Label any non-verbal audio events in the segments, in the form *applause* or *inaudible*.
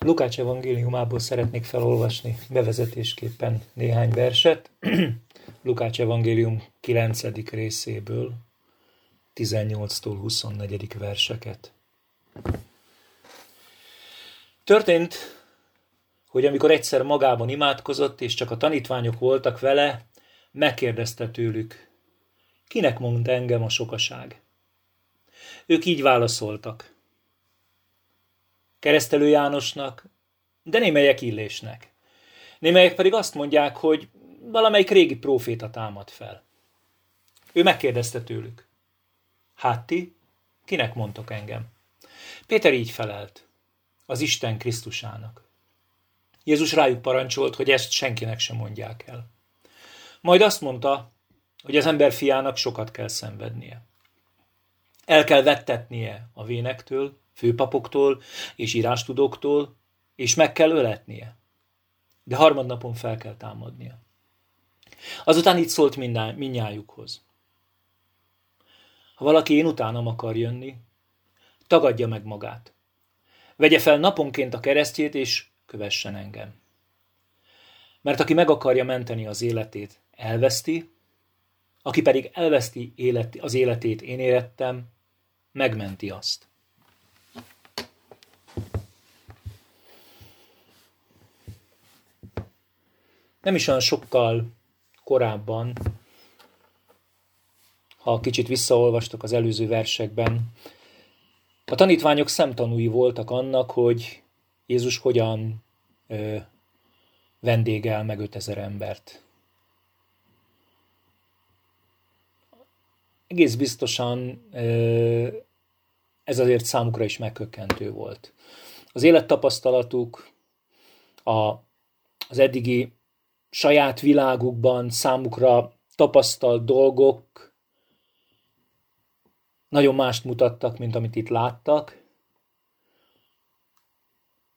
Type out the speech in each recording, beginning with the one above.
Lukács evangéliumából szeretnék felolvasni bevezetésképpen néhány verset. *clears throat* Lukács evangélium 9. részéből, 18-tól 24. verseket. Történt, hogy amikor egyszer magában imádkozott, és csak a tanítványok voltak vele, megkérdezte tőlük, kinek mond engem a sokaság? Ők így válaszoltak. Keresztelő Jánosnak, de némelyek illésnek. Némelyek pedig azt mondják, hogy valamelyik régi próféta támad fel. Ő megkérdezte tőlük. Hát ti, kinek mondtok engem? Péter így felelt. Az Isten Krisztusának. Jézus rájuk parancsolt, hogy ezt senkinek sem mondják el. Majd azt mondta, hogy az ember fiának sokat kell szenvednie. El kell vettetnie a vénektől, főpapoktól és írástudóktól, és meg kell öletnie. De harmadnapon fel kell támadnia. Azután így szólt minden, minnyájukhoz. Ha valaki én utánam akar jönni, tagadja meg magát. Vegye fel naponként a keresztjét, és kövessen engem. Mert aki meg akarja menteni az életét, elveszti, aki pedig elveszti élet, az életét, én érettem, megmenti azt. Nem is olyan sokkal korábban, ha kicsit visszaolvastok az előző versekben, a tanítványok szemtanúi voltak annak, hogy Jézus hogyan ö, vendégel meg 5000 embert. Egész biztosan ö, ez azért számukra is megkökkentő volt. Az élettapasztalatuk, a, az eddigi saját világukban számukra tapasztalt dolgok nagyon mást mutattak, mint amit itt láttak.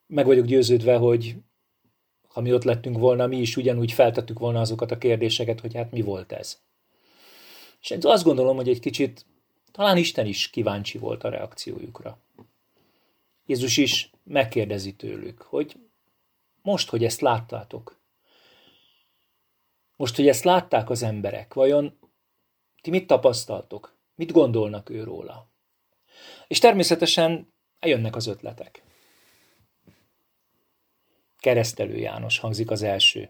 Meg vagyok győződve, hogy ha mi ott lettünk volna, mi is ugyanúgy feltettük volna azokat a kérdéseket, hogy hát mi volt ez. És azt gondolom, hogy egy kicsit talán Isten is kíváncsi volt a reakciójukra. Jézus is megkérdezi tőlük, hogy most, hogy ezt láttátok, most, hogy ezt látták az emberek, vajon ti mit tapasztaltok? Mit gondolnak ő róla? És természetesen eljönnek az ötletek. Keresztelő János hangzik az első.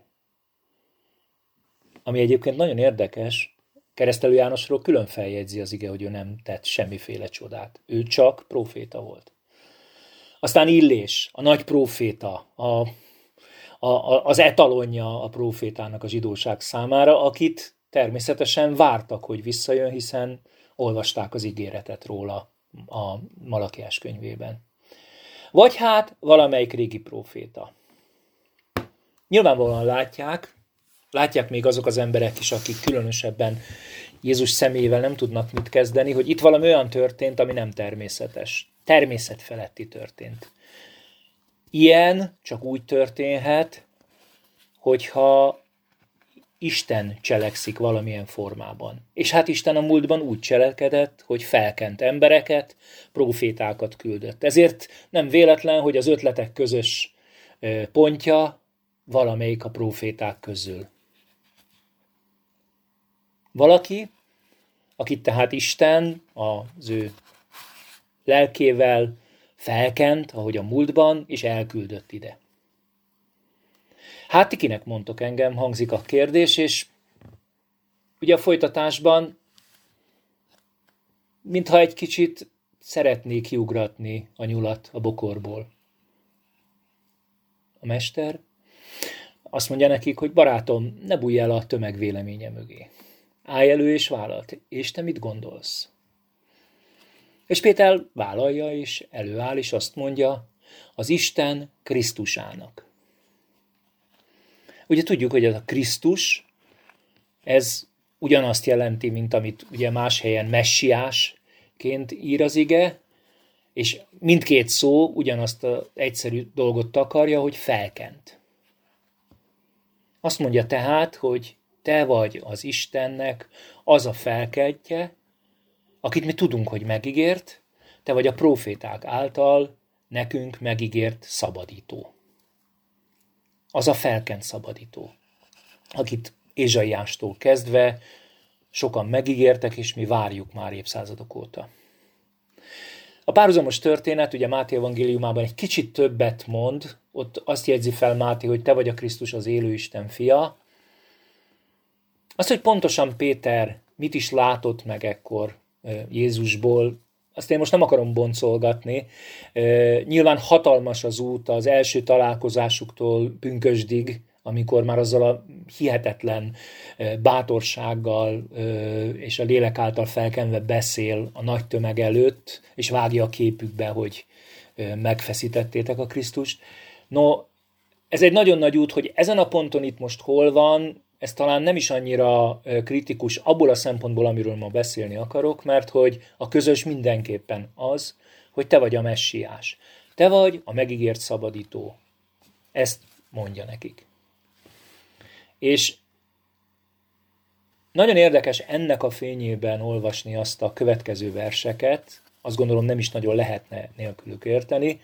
Ami egyébként nagyon érdekes, Keresztelő Jánosról külön feljegyzi az ige, hogy ő nem tett semmiféle csodát. Ő csak proféta volt. Aztán Illés, a nagy proféta, a a, a, az etalonja a profétának a zsidóság számára, akit természetesen vártak, hogy visszajön, hiszen olvasták az ígéretet róla a Malakiás könyvében. Vagy hát valamelyik régi proféta. Nyilvánvalóan látják, látják még azok az emberek is, akik különösebben Jézus személyével nem tudnak mit kezdeni, hogy itt valami olyan történt, ami nem természetes. Természet feletti történt. Ilyen csak úgy történhet, hogyha Isten cselekszik valamilyen formában. És hát Isten a múltban úgy cselekedett, hogy felkent embereket, profétákat küldött. Ezért nem véletlen, hogy az ötletek közös pontja valamelyik a proféták közül. Valaki, akit tehát Isten az ő lelkével felkent, ahogy a múltban, és elküldött ide. Hát ti kinek mondtok engem, hangzik a kérdés, és ugye a folytatásban, mintha egy kicsit szeretnék kiugratni a nyulat a bokorból. A mester azt mondja nekik, hogy barátom, ne bújj el a tömeg véleménye mögé. Állj elő és vállalt. És te mit gondolsz? És Péter vállalja és előáll, és azt mondja, az Isten Krisztusának. Ugye tudjuk, hogy ez a Krisztus, ez ugyanazt jelenti, mint amit ugye más helyen messiásként ír az ige, és mindkét szó ugyanazt az egyszerű dolgot takarja, hogy felkent. Azt mondja tehát, hogy te vagy az Istennek az a felkentje, akit mi tudunk, hogy megígért, te vagy a proféták által nekünk megígért szabadító. Az a felkent szabadító, akit Ézsaiástól kezdve sokan megígértek, és mi várjuk már évszázadok óta. A párhuzamos történet, ugye Máté evangéliumában egy kicsit többet mond, ott azt jegyzi fel Máté, hogy te vagy a Krisztus az élő Isten fia. Azt, hogy pontosan Péter mit is látott meg ekkor Jézusból, azt én most nem akarom boncolgatni. Nyilván hatalmas az út az első találkozásuktól pünkösdig, amikor már azzal a hihetetlen bátorsággal és a lélek által felkenve beszél a nagy tömeg előtt, és vágja a képükbe, hogy megfeszítettétek a Krisztust. No, ez egy nagyon nagy út, hogy ezen a ponton itt most hol van, ez talán nem is annyira kritikus abból a szempontból, amiről ma beszélni akarok, mert hogy a közös mindenképpen az, hogy te vagy a messiás. Te vagy a megígért szabadító. Ezt mondja nekik. És nagyon érdekes ennek a fényében olvasni azt a következő verseket, azt gondolom nem is nagyon lehetne nélkülük érteni,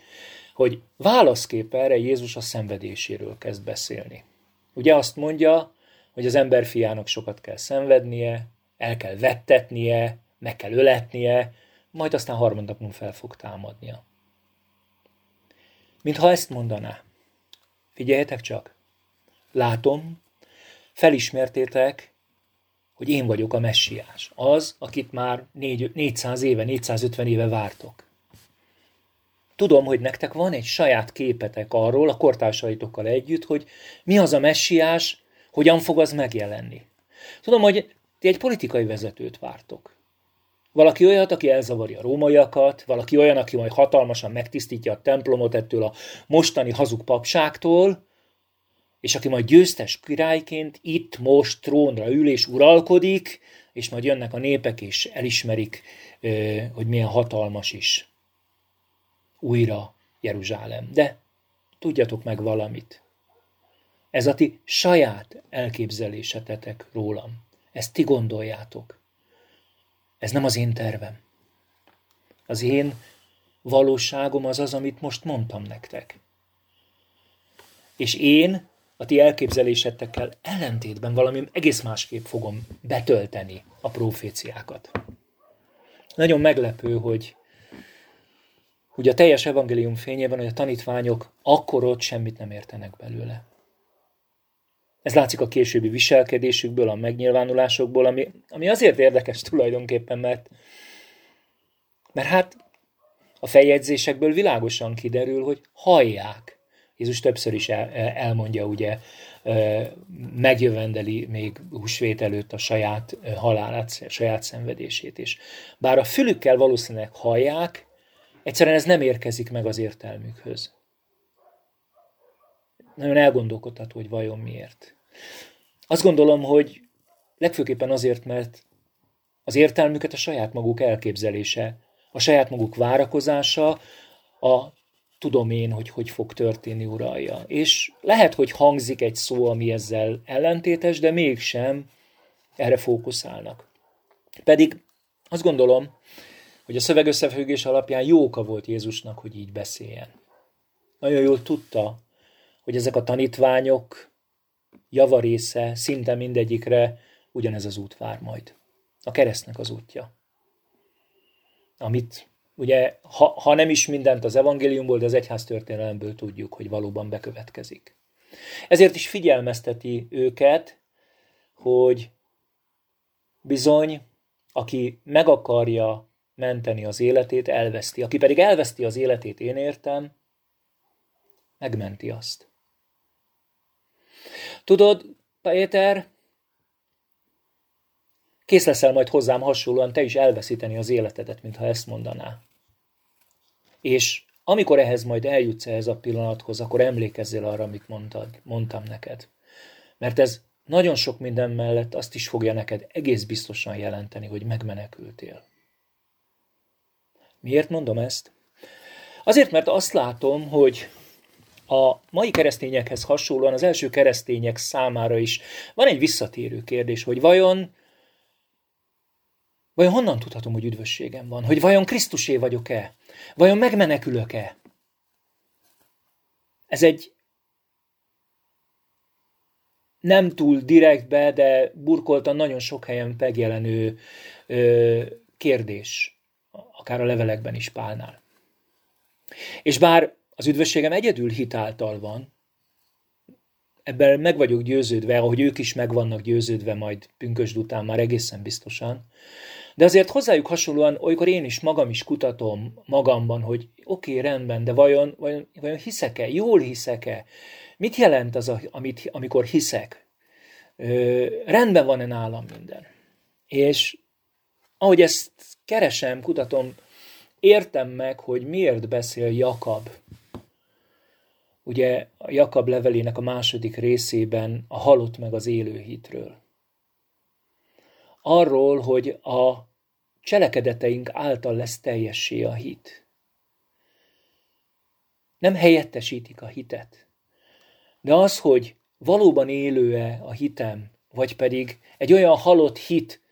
hogy válaszkép erre Jézus a szenvedéséről kezd beszélni. Ugye azt mondja, hogy az ember fiának sokat kell szenvednie, el kell vettetnie, meg kell öletnie, majd aztán harmadnapon fel fog támadnia. Mintha ezt mondaná. Figyeljetek csak! Látom, felismertétek, hogy én vagyok a messiás. Az, akit már 400 éve, 450 éve vártok. Tudom, hogy nektek van egy saját képetek arról, a kortársaitokkal együtt, hogy mi az a messiás, hogyan fog az megjelenni. Tudom, hogy ti egy politikai vezetőt vártok. Valaki olyat, aki elzavarja a rómaiakat, valaki olyan, aki majd hatalmasan megtisztítja a templomot ettől a mostani hazug papságtól, és aki majd győztes királyként itt most trónra ül és uralkodik, és majd jönnek a népek és elismerik, hogy milyen hatalmas is újra Jeruzsálem. De tudjatok meg valamit. Ez a ti saját elképzelésetetek rólam. Ezt ti gondoljátok. Ez nem az én tervem. Az én valóságom az az, amit most mondtam nektek. És én a ti elképzelésetekkel ellentétben valami egész másképp fogom betölteni a proféciákat. Nagyon meglepő, hogy ugye a teljes evangélium fényében, hogy a tanítványok akkor ott semmit nem értenek belőle. Ez látszik a későbbi viselkedésükből, a megnyilvánulásokból, ami, ami azért érdekes tulajdonképpen, mert, mert hát a feljegyzésekből világosan kiderül, hogy hallják, Jézus többször is el, elmondja, ugye, megjövendeli még húsvét előtt a saját halálát, a saját szenvedését is. Bár a fülükkel valószínűleg hallják, egyszerűen ez nem érkezik meg az értelmükhöz. Nagyon elgondolkodható, hogy vajon miért. Azt gondolom, hogy legfőképpen azért, mert az értelmüket a saját maguk elképzelése, a saját maguk várakozása, a tudom én, hogy hogy fog történni, uralja. És lehet, hogy hangzik egy szó, ami ezzel ellentétes, de mégsem erre fókuszálnak. Pedig azt gondolom, hogy a szöveg összefüggés alapján jó oka volt Jézusnak, hogy így beszéljen. Nagyon jól tudta, hogy ezek a tanítványok javarésze, szinte mindegyikre ugyanez az út vár majd. A keresztnek az útja. Amit ugye, ha, ha nem is mindent az evangéliumból, de az egyház történelemből tudjuk, hogy valóban bekövetkezik. Ezért is figyelmezteti őket, hogy bizony, aki meg akarja menteni az életét, elveszti. Aki pedig elveszti az életét, én értem, megmenti azt. Tudod, Péter, kész leszel majd hozzám hasonlóan te is elveszíteni az életedet, mintha ezt mondaná. És amikor ehhez majd eljutsz ehhez a pillanathoz, akkor emlékezzél arra, amit mondtad, mondtam neked. Mert ez nagyon sok minden mellett azt is fogja neked egész biztosan jelenteni, hogy megmenekültél. Miért mondom ezt? Azért, mert azt látom, hogy a mai keresztényekhez hasonlóan az első keresztények számára is van egy visszatérő kérdés, hogy vajon Vajon honnan tudhatom, hogy üdvösségem van? Hogy vajon Krisztusé vagyok-e? Vajon megmenekülök-e? Ez egy nem túl direktbe, de burkoltan nagyon sok helyen megjelenő ö, kérdés, akár a levelekben is Pálnál. És bár az üdvösségem egyedül hitáltal van, ebben meg vagyok győződve, ahogy ők is meg vannak győződve majd pünkösd után már egészen biztosan, de azért hozzájuk hasonlóan, olykor én is magam is kutatom magamban, hogy oké, okay, rendben, de vajon, vajon, vajon hiszek-e, jól hiszek-e, Mit jelent az, amit, amikor hiszek? Ö, rendben van-e nálam minden? És ahogy ezt keresem, kutatom, értem meg, hogy miért beszél Jakab. Ugye a Jakab levelének a második részében a halott meg az élő hitről. Arról, hogy a cselekedeteink által lesz teljessé a hit. Nem helyettesítik a hitet, de az, hogy valóban élő-e a hitem, vagy pedig egy olyan halott hit,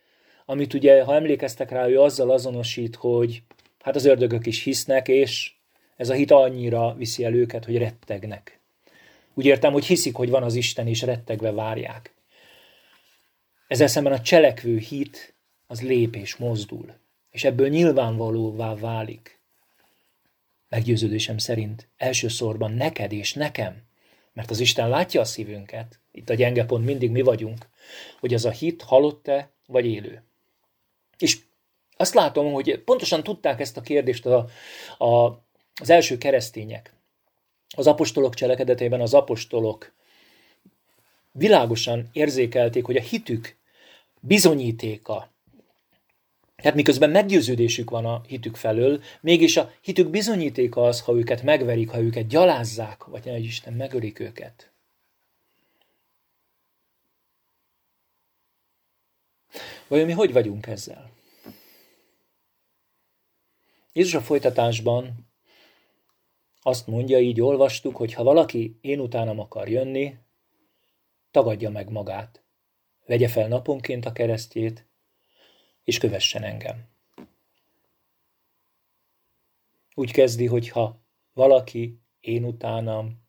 amit ugye, ha emlékeztek rá, ő azzal azonosít, hogy hát az ördögök is hisznek, és ez a hit annyira viszi el őket, hogy rettegnek. Úgy értem, hogy hiszik, hogy van az Isten, és rettegve várják. Ezzel szemben a cselekvő hit az lép és mozdul, és ebből nyilvánvalóvá válik. Meggyőződésem szerint elsősorban neked és nekem, mert az Isten látja a szívünket, itt a gyenge pont mindig mi vagyunk, hogy az a hit halott-e, vagy élő. És azt látom, hogy pontosan tudták ezt a kérdést a, a, az első keresztények. Az apostolok cselekedetében az apostolok világosan érzékelték, hogy a hitük bizonyítéka, tehát miközben meggyőződésük van a hitük felől, mégis a hitük bizonyítéka az, ha őket megverik, ha őket gyalázzák, vagy ne Isten megölik őket. Vajon mi hogy vagyunk ezzel? Jézus a folytatásban azt mondja, így olvastuk, hogy ha valaki én utánam akar jönni, tagadja meg magát, vegye fel naponként a keresztjét, és kövessen engem. Úgy kezdi, hogy ha valaki én utánam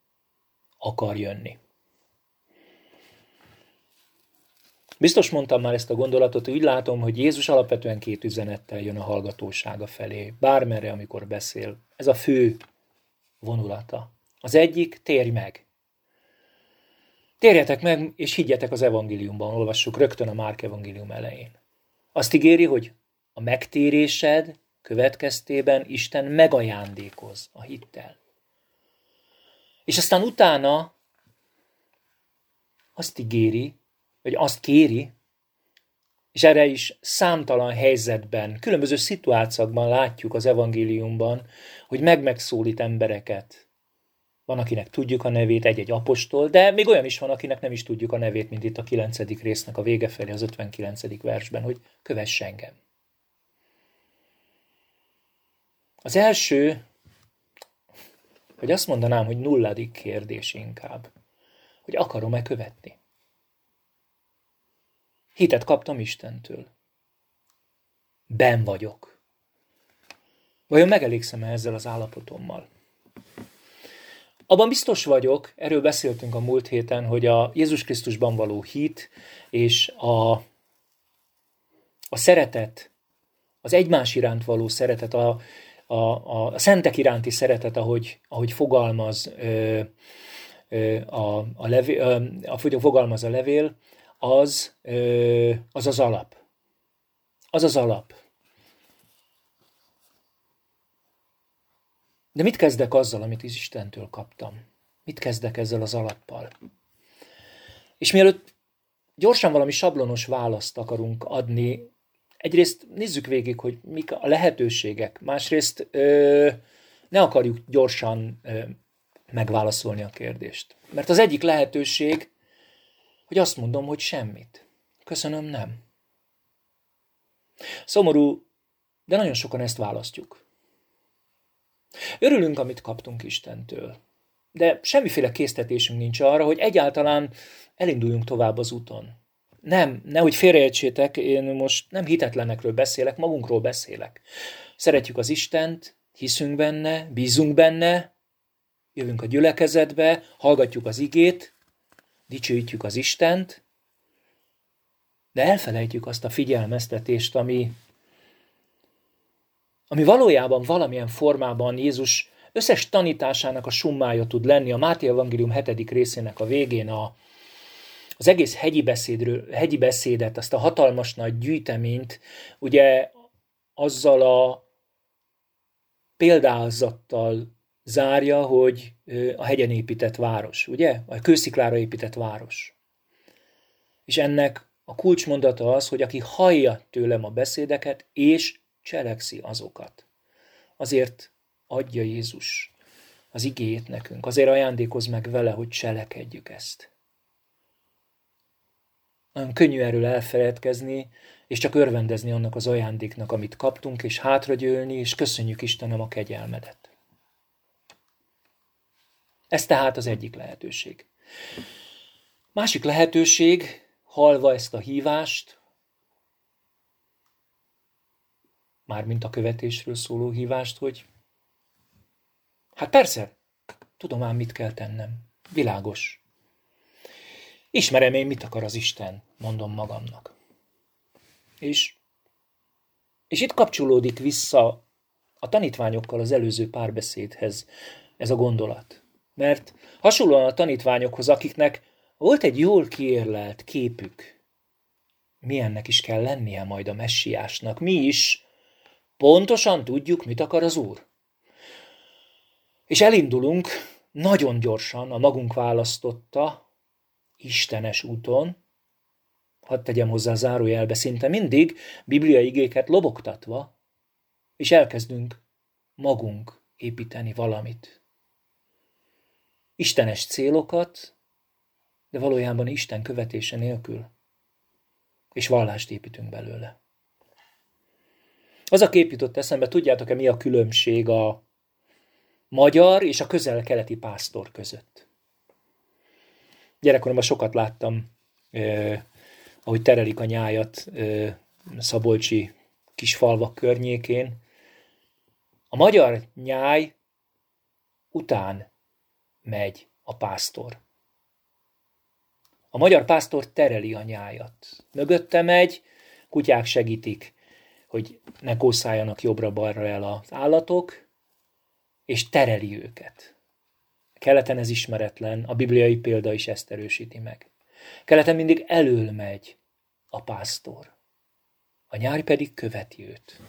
akar jönni. Biztos mondtam már ezt a gondolatot, úgy látom, hogy Jézus alapvetően két üzenettel jön a hallgatósága felé, bármerre, amikor beszél. Ez a fő vonulata. Az egyik, térj meg. Térjetek meg, és higgyetek az evangéliumban, olvassuk rögtön a Márk evangélium elején. Azt ígéri, hogy a megtérésed következtében Isten megajándékoz a hittel. És aztán utána azt ígéri, vagy azt kéri, és erre is számtalan helyzetben, különböző szituációkban látjuk az evangéliumban, hogy meg-megszólít embereket. Van, akinek tudjuk a nevét, egy-egy apostol, de még olyan is van, akinek nem is tudjuk a nevét, mint itt a 9. résznek a vége felé, az 59. versben, hogy kövess engem. Az első, hogy azt mondanám, hogy nulladik kérdés inkább, hogy akarom-e követni. Hitet kaptam Istentől. Ben vagyok. Vajon megelégszem -e ezzel az állapotommal? Abban biztos vagyok, erről beszéltünk a múlt héten, hogy a Jézus Krisztusban való hit és a, a szeretet, az egymás iránt való szeretet, a, a, a, a szentek iránti szeretet, ahogy, ahogy fogalmaz ö, ö, a, a, levél, ö, ahogy fogalmaz a levél, az, az az alap. Az az alap. De mit kezdek azzal, amit Istentől kaptam? Mit kezdek ezzel az alappal? És mielőtt gyorsan valami sablonos választ akarunk adni, egyrészt nézzük végig, hogy mik a lehetőségek, másrészt ö, ne akarjuk gyorsan ö, megválaszolni a kérdést. Mert az egyik lehetőség, hogy azt mondom, hogy semmit. Köszönöm, nem. Szomorú, de nagyon sokan ezt választjuk. Örülünk, amit kaptunk Istentől, de semmiféle késztetésünk nincs arra, hogy egyáltalán elinduljunk tovább az úton. Nem, nehogy félreértsétek, én most nem hitetlenekről beszélek, magunkról beszélek. Szeretjük az Istent, hiszünk benne, bízunk benne, jövünk a gyülekezetbe, hallgatjuk az igét, dicsőítjük az Istent, de elfelejtjük azt a figyelmeztetést, ami, ami valójában valamilyen formában Jézus összes tanításának a summája tud lenni. A Máté Evangélium hetedik részének a végén a, az egész hegyi, beszédről, hegyi beszédet, azt a hatalmas nagy gyűjteményt, ugye azzal a példázattal zárja, hogy a hegyen épített város, ugye? A kősziklára épített város. És ennek a kulcsmondata az, hogy aki hallja tőlem a beszédeket, és cselekszi azokat. Azért adja Jézus az igéjét nekünk, azért ajándékoz meg vele, hogy cselekedjük ezt. Nagyon könnyű erről elfeledkezni, és csak örvendezni annak az ajándéknak, amit kaptunk, és hátragyőlni, és köszönjük Istenem a kegyelmedet. Ez tehát az egyik lehetőség. Másik lehetőség, halva ezt a hívást, mármint a követésről szóló hívást, hogy hát persze, tudom ám, mit kell tennem. Világos. Ismerem én, mit akar az Isten, mondom magamnak. És, és itt kapcsolódik vissza a tanítványokkal az előző párbeszédhez ez a gondolat. Mert hasonlóan a tanítványokhoz, akiknek volt egy jól kiérlelt képük, milyennek is kell lennie majd a messiásnak, mi is pontosan tudjuk, mit akar az Úr. És elindulunk nagyon gyorsan a magunk választotta, istenes úton, hadd tegyem hozzá zárójelbe, szinte mindig bibliai igéket lobogtatva, és elkezdünk magunk építeni valamit. Istenes célokat, de valójában Isten követése nélkül, és vallást építünk belőle. Az a kép jutott eszembe, tudjátok-e mi a különbség a magyar és a közel-keleti pásztor között? Gyerekkoromban sokat láttam eh, ahogy terelik a nyájat Szabolcsi kis falvak környékén. A magyar nyáj után megy a pásztor. A magyar pásztor tereli a nyájat. Mögötte megy, kutyák segítik, hogy ne kószáljanak jobbra-balra el az állatok, és tereli őket. Keleten ez ismeretlen, a bibliai példa is ezt erősíti meg. Keleten mindig elől megy a pásztor. A nyár pedig követi őt.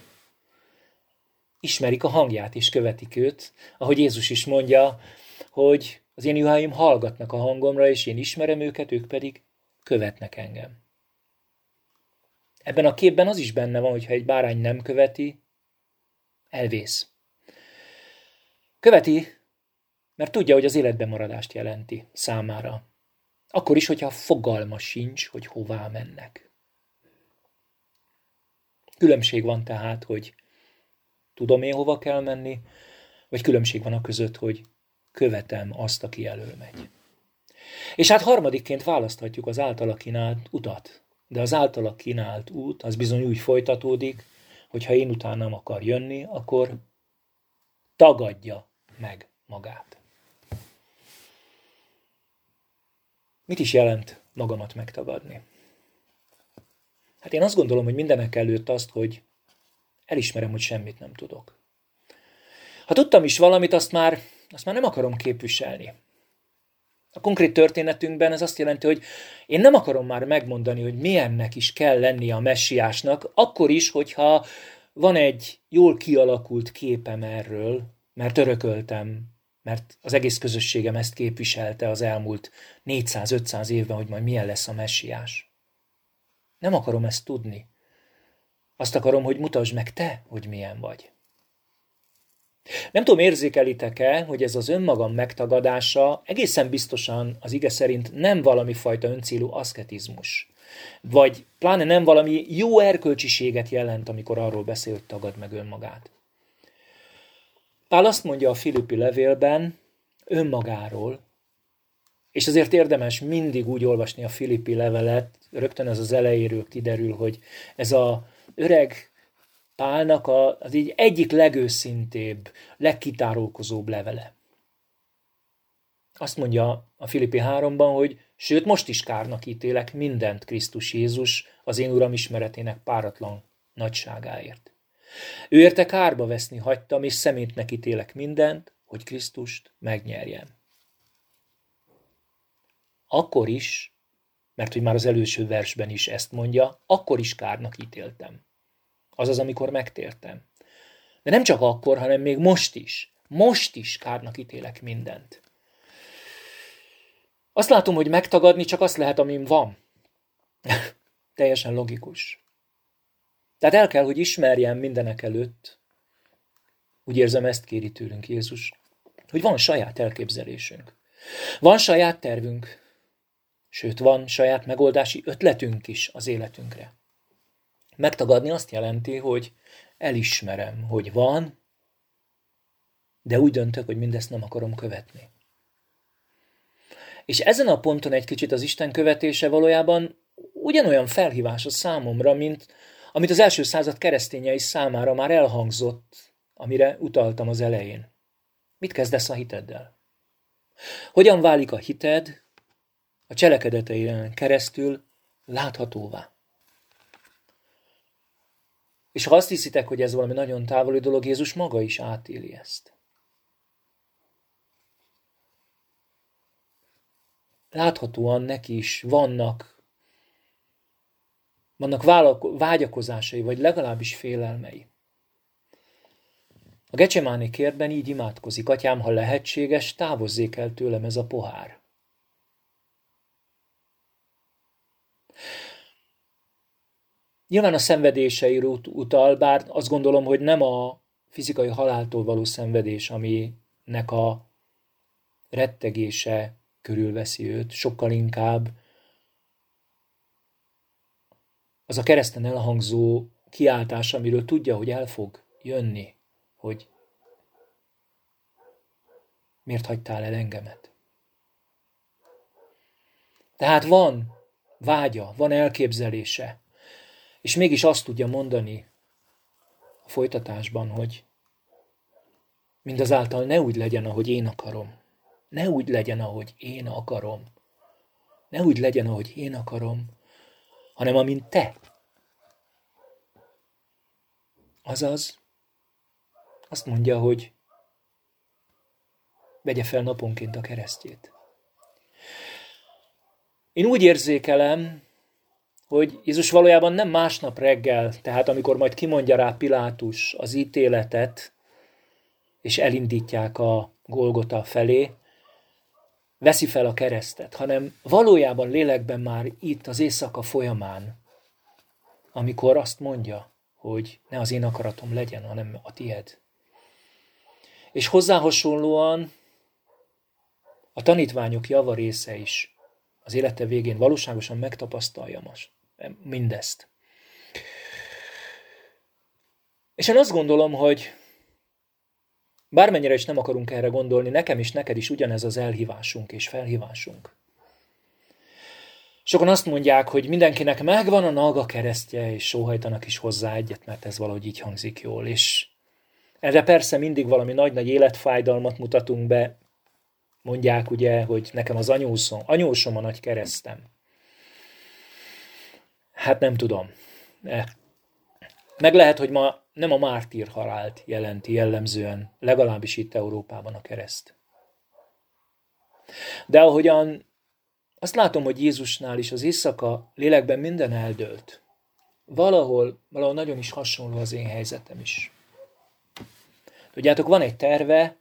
Ismerik a hangját és követik őt, ahogy Jézus is mondja, hogy az én juháim hallgatnak a hangomra, és én ismerem őket, ők pedig követnek engem. Ebben a képben az is benne van, hogyha egy bárány nem követi, elvész. Követi, mert tudja, hogy az életben maradást jelenti számára. Akkor is, hogyha fogalma sincs, hogy hová mennek. Különbség van tehát, hogy tudom én hova kell menni, vagy különbség van a között, hogy követem azt, aki elől megy. És hát harmadikként választhatjuk az általa kínált utat. De az általa kínált út, az bizony úgy folytatódik, hogy ha én utánam akar jönni, akkor tagadja meg magát. Mit is jelent magamat megtagadni? Hát én azt gondolom, hogy mindenek előtt azt, hogy elismerem, hogy semmit nem tudok. Ha tudtam is valamit, azt már, azt már nem akarom képviselni. A konkrét történetünkben ez azt jelenti, hogy én nem akarom már megmondani, hogy milyennek is kell lennie a messiásnak, akkor is, hogyha van egy jól kialakult képem erről, mert örököltem mert az egész közösségem ezt képviselte az elmúlt 400-500 évben, hogy majd milyen lesz a messiás. Nem akarom ezt tudni. Azt akarom, hogy mutasd meg te, hogy milyen vagy. Nem tudom, érzékelitek-e, hogy ez az önmagam megtagadása egészen biztosan az ige szerint nem valami fajta öncélú aszketizmus. Vagy pláne nem valami jó erkölcsiséget jelent, amikor arról beszél, hogy tagad meg önmagát. Pál azt mondja a Filippi levélben önmagáról, és azért érdemes mindig úgy olvasni a Filippi levelet, rögtön ez az elejéről kiderül, hogy ez a öreg Pálnak a, az így egyik legőszintébb, legkitárulkozóbb levele. Azt mondja a Filippi 3-ban, hogy sőt, most is kárnak ítélek mindent Krisztus Jézus az én Uram ismeretének páratlan nagyságáért. Ő érte kárba veszni hagytam, és szemétnek ítélek mindent, hogy Krisztust megnyerjem. Akkor is, mert hogy már az előső versben is ezt mondja, akkor is kárnak ítéltem. Azaz, amikor megtértem. De nem csak akkor, hanem még most is. Most is kárnak ítélek mindent. Azt látom, hogy megtagadni csak azt lehet, amim van. *laughs* Teljesen logikus. Tehát el kell, hogy ismerjem mindenek előtt, úgy érzem, ezt kéri tőlünk Jézus, hogy van saját elképzelésünk. Van saját tervünk, sőt, van saját megoldási ötletünk is az életünkre. Megtagadni azt jelenti, hogy elismerem, hogy van, de úgy döntök, hogy mindezt nem akarom követni. És ezen a ponton egy kicsit az Isten követése valójában ugyanolyan felhívás a számomra, mint amit az első század keresztényei számára már elhangzott, amire utaltam az elején. Mit kezdesz a hiteddel? Hogyan válik a hited a cselekedeteiden keresztül láthatóvá? És ha azt hiszitek, hogy ez valami nagyon távoli dolog, Jézus maga is átéli ezt. Láthatóan neki is vannak, vannak vágyakozásai, vagy legalábbis félelmei. A Gecsemáni kérben így imádkozik, atyám, ha lehetséges, távozzék el tőlem ez a pohár. Nyilván a szenvedéseiről utal, bár azt gondolom, hogy nem a fizikai haláltól való szenvedés, aminek a rettegése körülveszi őt, sokkal inkább az a kereszten elhangzó kiáltás, amiről tudja, hogy el fog jönni, hogy miért hagytál el engemet. Tehát van vágya, van elképzelése, és mégis azt tudja mondani a folytatásban, hogy mindazáltal ne úgy legyen, ahogy én akarom. Ne úgy legyen, ahogy én akarom. Ne úgy legyen, ahogy én akarom, hanem amint te. Azaz, azt mondja, hogy vegye fel naponként a keresztjét. Én úgy érzékelem, hogy Jézus valójában nem másnap reggel, tehát amikor majd kimondja rá Pilátus az ítéletet, és elindítják a Golgota felé, veszi fel a keresztet, hanem valójában lélekben már itt az éjszaka folyamán, amikor azt mondja, hogy ne az én akaratom legyen, hanem a tied. És hozzá hasonlóan a tanítványok java része is az élete végén valóságosan megtapasztalja most mindezt. És én azt gondolom, hogy bármennyire is nem akarunk erre gondolni, nekem is, neked is ugyanez az elhívásunk és felhívásunk. Sokan azt mondják, hogy mindenkinek megvan a naga keresztje, és sóhajtanak is hozzá egyet, mert ez valahogy így hangzik jól. És erre persze mindig valami nagy-nagy életfájdalmat mutatunk be. Mondják ugye, hogy nekem az anyósom, anyósom a nagy keresztem. Hát nem tudom. Meg lehet, hogy ma nem a mártír halált jelenti jellemzően, legalábbis itt Európában a kereszt. De ahogyan azt látom, hogy Jézusnál is az éjszaka lélekben minden eldőlt. Valahol, valahol nagyon is hasonló az én helyzetem is. Tudjátok, van egy terve,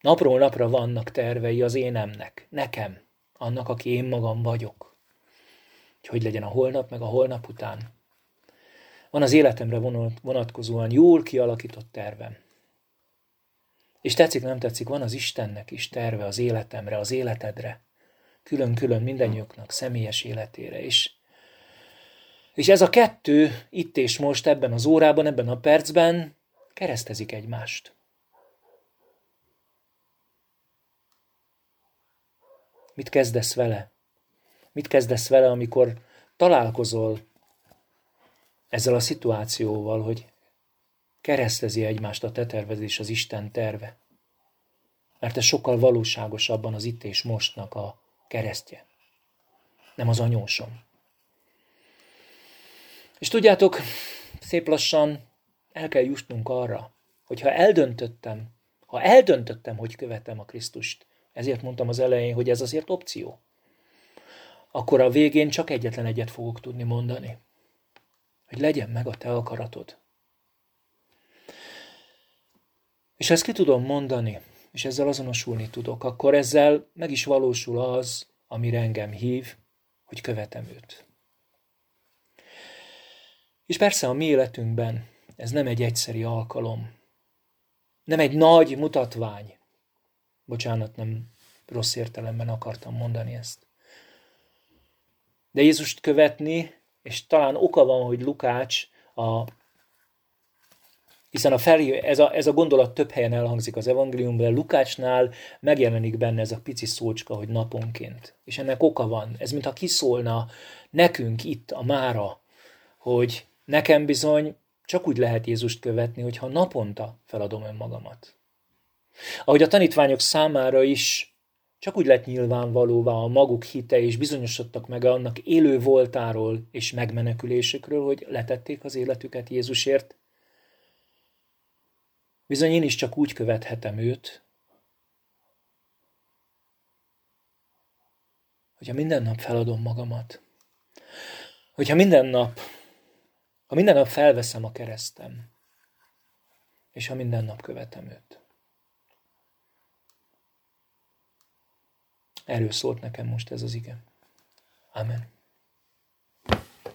napról napra vannak tervei az énemnek, nekem, annak, aki én magam vagyok hogy hogy legyen a holnap, meg a holnap után. Van az életemre vonatkozóan jól kialakított tervem. És tetszik, nem tetszik, van az Istennek is terve az életemre, az életedre. Külön-külön mindennyiuknak személyes életére is. És ez a kettő itt és most, ebben az órában, ebben a percben keresztezik egymást. Mit kezdesz vele? Mit kezdesz vele, amikor találkozol ezzel a szituációval, hogy keresztezi egymást a te terved és az Isten terve? Mert ez sokkal valóságosabban az itt és mostnak a keresztje. Nem az anyósom. És tudjátok, szép lassan el kell jutnunk arra, hogy ha eldöntöttem, ha eldöntöttem, hogy követem a Krisztust, ezért mondtam az elején, hogy ez azért opció, akkor a végén csak egyetlen egyet fogok tudni mondani. Hogy legyen meg a te akaratod. És ezt ki tudom mondani, és ezzel azonosulni tudok, akkor ezzel meg is valósul az, amire engem hív, hogy követem őt. És persze a mi életünkben ez nem egy egyszeri alkalom. Nem egy nagy mutatvány. Bocsánat, nem rossz értelemben akartam mondani ezt. De Jézust követni, és talán oka van, hogy Lukács a hiszen a felhív, ez, a, ez a gondolat több helyen elhangzik az evangéliumban, Lukácsnál megjelenik benne ez a pici szócska, hogy naponként. És ennek oka van. Ez mintha kiszólna nekünk itt a mára, hogy nekem bizony csak úgy lehet Jézust követni, hogyha naponta feladom önmagamat. Ahogy a tanítványok számára is csak úgy lett nyilvánvalóvá a maguk hite, és bizonyosodtak meg annak élő voltáról és megmenekülésükről, hogy letették az életüket Jézusért. Bizony én is csak úgy követhetem őt, hogyha minden nap feladom magamat. Hogyha minden nap ha minden nap felveszem a keresztem, és ha minden nap követem őt. Erről szólt nekem most ez az ige. Amen.